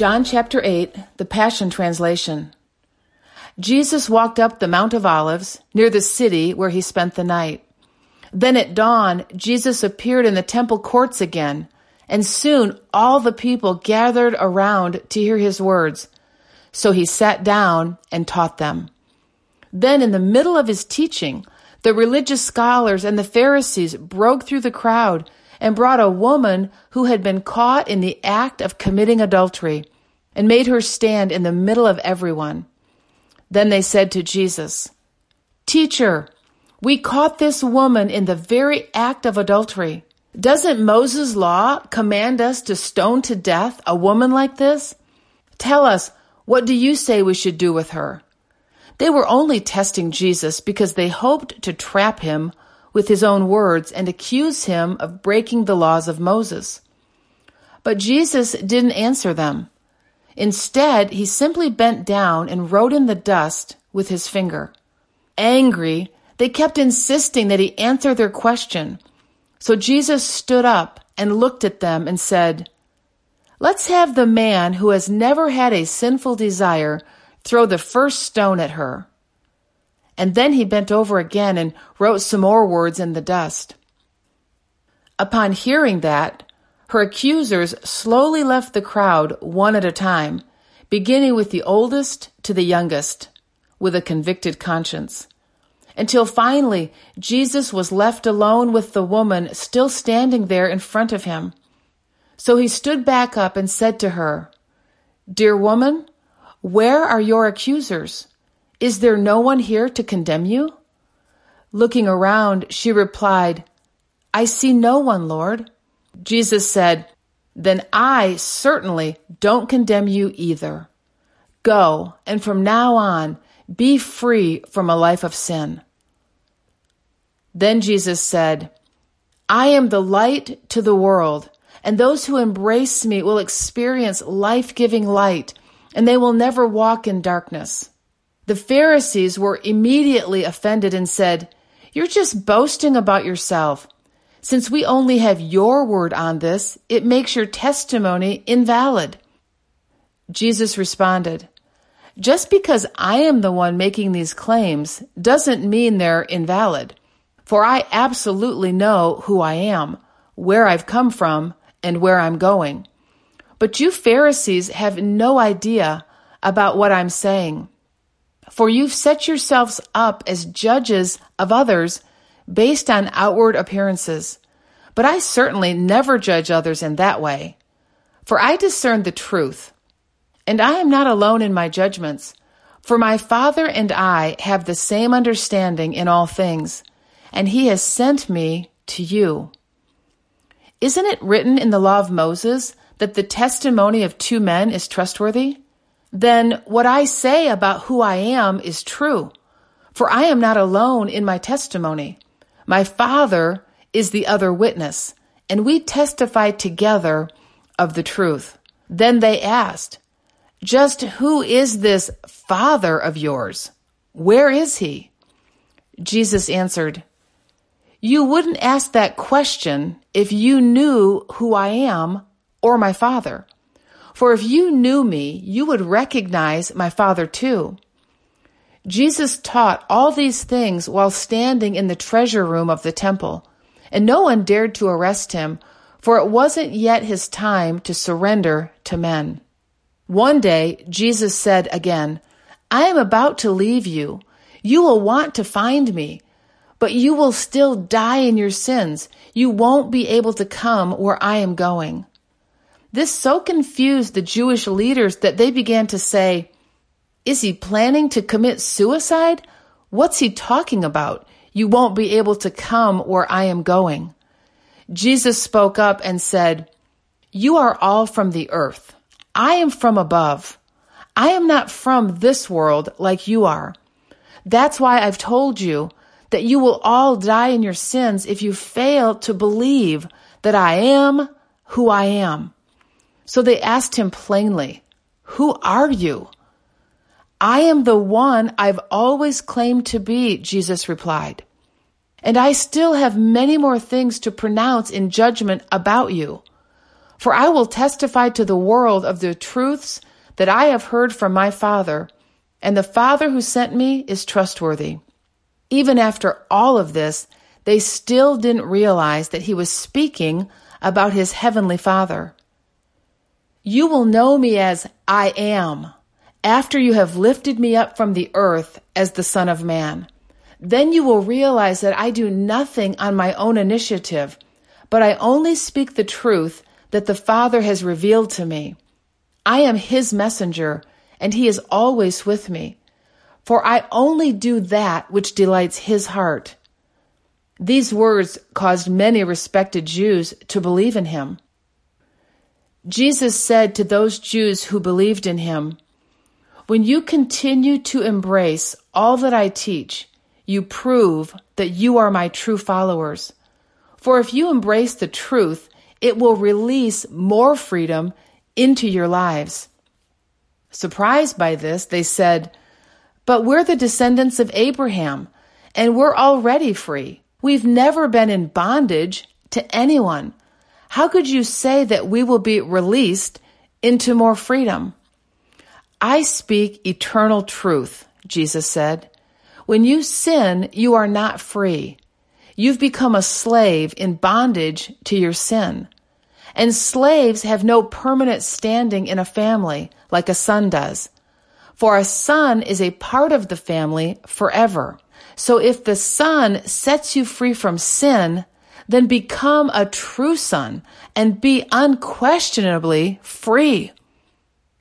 John chapter 8, the Passion Translation. Jesus walked up the Mount of Olives near the city where he spent the night. Then at dawn, Jesus appeared in the temple courts again, and soon all the people gathered around to hear his words. So he sat down and taught them. Then in the middle of his teaching, the religious scholars and the Pharisees broke through the crowd and brought a woman who had been caught in the act of committing adultery and made her stand in the middle of everyone. Then they said to Jesus, Teacher, we caught this woman in the very act of adultery. Doesn't Moses' law command us to stone to death a woman like this? Tell us, what do you say we should do with her? They were only testing Jesus because they hoped to trap him with his own words and accuse him of breaking the laws of Moses. But Jesus didn't answer them. Instead, he simply bent down and wrote in the dust with his finger. Angry, they kept insisting that he answer their question. So Jesus stood up and looked at them and said, Let's have the man who has never had a sinful desire throw the first stone at her. And then he bent over again and wrote some more words in the dust. Upon hearing that, her accusers slowly left the crowd one at a time, beginning with the oldest to the youngest, with a convicted conscience. Until finally, Jesus was left alone with the woman still standing there in front of him. So he stood back up and said to her, Dear woman, where are your accusers? Is there no one here to condemn you? Looking around, she replied, I see no one, Lord. Jesus said, Then I certainly don't condemn you either. Go, and from now on, be free from a life of sin. Then Jesus said, I am the light to the world, and those who embrace me will experience life giving light, and they will never walk in darkness. The Pharisees were immediately offended and said, You're just boasting about yourself. Since we only have your word on this, it makes your testimony invalid. Jesus responded, Just because I am the one making these claims doesn't mean they're invalid. For I absolutely know who I am, where I've come from, and where I'm going. But you Pharisees have no idea about what I'm saying. For you've set yourselves up as judges of others based on outward appearances. But I certainly never judge others in that way. For I discern the truth. And I am not alone in my judgments. For my Father and I have the same understanding in all things, and he has sent me to you. Isn't it written in the law of Moses that the testimony of two men is trustworthy? then what I say about who I am is true. For I am not alone in my testimony. My Father is the other witness, and we testify together of the truth. Then they asked, Just who is this Father of yours? Where is he? Jesus answered, You wouldn't ask that question if you knew who I am or my Father. For if you knew me, you would recognize my Father too. Jesus taught all these things while standing in the treasure room of the temple, and no one dared to arrest him, for it wasn't yet his time to surrender to men. One day, Jesus said again, I am about to leave you. You will want to find me, but you will still die in your sins. You won't be able to come where I am going. This so confused the Jewish leaders that they began to say, Is he planning to commit suicide? What's he talking about? You won't be able to come where I am going. Jesus spoke up and said, You are all from the earth. I am from above. I am not from this world like you are. That's why I've told you that you will all die in your sins if you fail to believe that I am who I am. So they asked him plainly, Who are you? I am the one I've always claimed to be, Jesus replied. And I still have many more things to pronounce in judgment about you. For I will testify to the world of the truths that I have heard from my Father, and the Father who sent me is trustworthy. Even after all of this, they still didn't realize that he was speaking about his heavenly Father. You will know me as I am after you have lifted me up from the earth as the Son of Man. Then you will realize that I do nothing on my own initiative, but I only speak the truth that the Father has revealed to me. I am His messenger, and He is always with me. For I only do that which delights His heart. These words caused many respected Jews to believe in Him. Jesus said to those Jews who believed in Him, When you continue to embrace all that I teach, you prove that you are my true followers. For if you embrace the truth, it will release more freedom into your lives. Surprised by this, they said, But we're the descendants of Abraham, and we're already free. We've never been in bondage to anyone. How could you say that we will be released into more freedom? I speak eternal truth, Jesus said. When you sin, you are not free. You've become a slave in bondage to your sin. And slaves have no permanent standing in a family like a son does. For a son is a part of the family forever. So if the son sets you free from sin, then become a true son and be unquestionably free.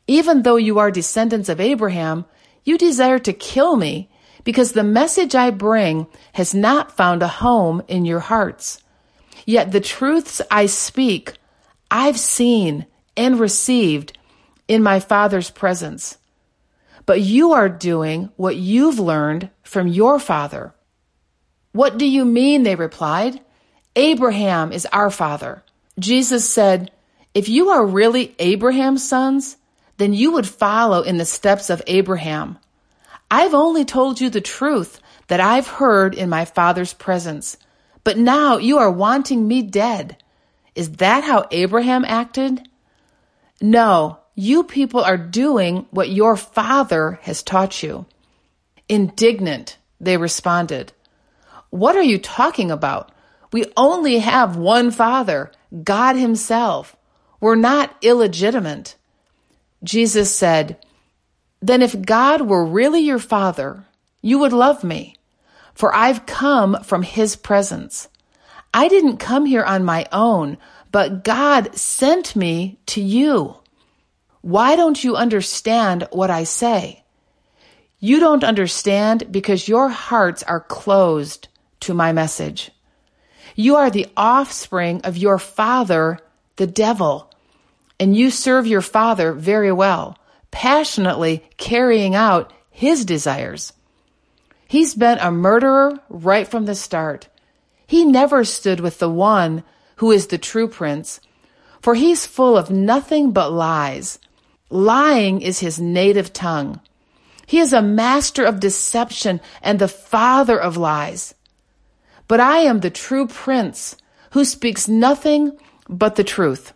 Even though you are descendants of Abraham, you desire to kill me because the message I bring has not found a home in your hearts. Yet the truths I speak, I've seen and received in my Father's presence. But you are doing what you've learned from your father. What do you mean? They replied. Abraham is our father. Jesus said, If you are really Abraham's sons, then you would follow in the steps of Abraham. I've only told you the truth that I've heard in my Father's presence. But now you are wanting me dead. Is that how Abraham acted? No, you people are doing what your father has taught you. Indignant, they responded. What are you talking about? We only have one father, God himself. We're not illegitimate. Jesus said, then if God were really your father, you would love me, for I've come from his presence. I didn't come here on my own, but God sent me to you. Why don't you understand what I say? You don't understand because your hearts are closed to my message. You are the offspring of your father, the devil, and you serve your father very well passionately carrying out his desires. He's been a murderer right from the start. He never stood with the one who is the true prince, for he's full of nothing but lies. Lying is his native tongue. He is a master of deception and the father of lies. But I am the true prince who speaks nothing but the truth.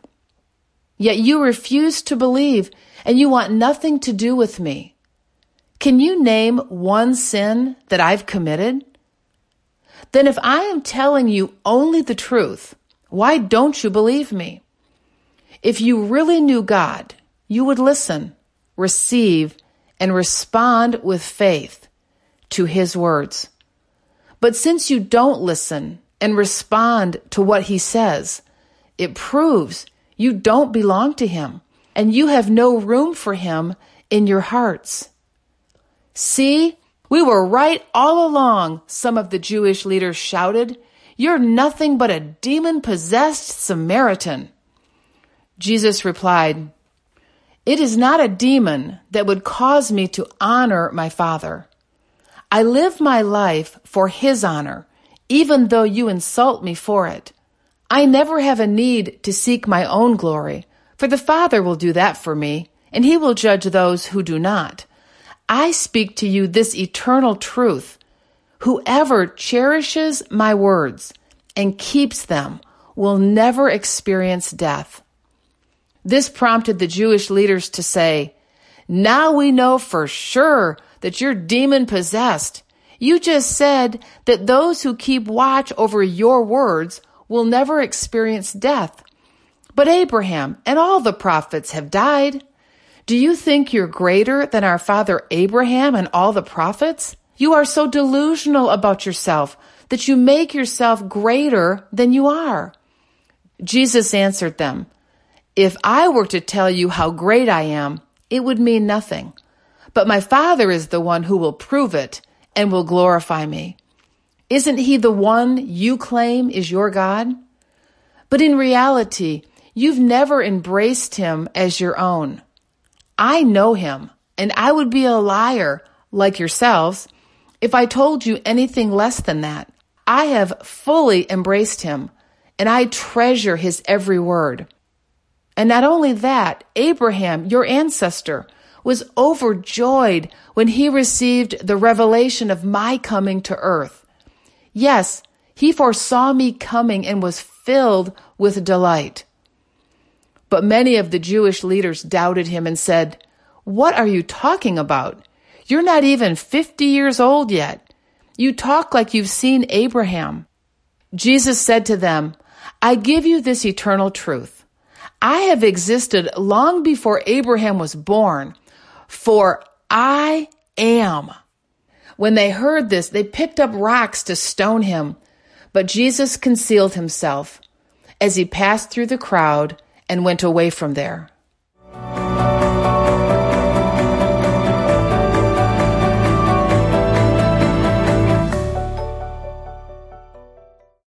Yet you refuse to believe and you want nothing to do with me. Can you name one sin that I've committed? Then if I am telling you only the truth, why don't you believe me? If you really knew God, you would listen, receive, and respond with faith to his words. But since you don't listen and respond to what he says, it proves you don't belong to him and you have no room for him in your hearts. See, we were right all along, some of the Jewish leaders shouted. You're nothing but a demon possessed Samaritan. Jesus replied, It is not a demon that would cause me to honor my Father. I live my life for His honor, even though you insult me for it. I never have a need to seek my own glory. For the Father will do that for me, and he will judge those who do not. I speak to you this eternal truth. Whoever cherishes my words and keeps them will never experience death. This prompted the Jewish leaders to say, Now we know for sure that you're demon possessed. You just said that those who keep watch over your words will never experience death. But Abraham and all the prophets have died. Do you think you're greater than our father Abraham and all the prophets? You are so delusional about yourself that you make yourself greater than you are. Jesus answered them, if I were to tell you how great I am, it would mean nothing. But my Father is the one who will prove it and will glorify me. Isn't he the one you claim is your God? But in reality, you've never embraced him as your own. I know him, and I would be a liar, like yourselves, if I told you anything less than that. I have fully embraced him, and I treasure his every word. And not only that, Abraham, your ancestor, was overjoyed when he received the revelation of my coming to earth. Yes, he foresaw me coming and was filled with delight. But many of the Jewish leaders doubted him and said, What are you talking about? You're not even 50 years old yet. You talk like you've seen Abraham. Jesus said to them, I give you this eternal truth. I have existed long before Abraham was born, for I am. When they heard this, they picked up rocks to stone him, but Jesus concealed himself as he passed through the crowd and went away from there.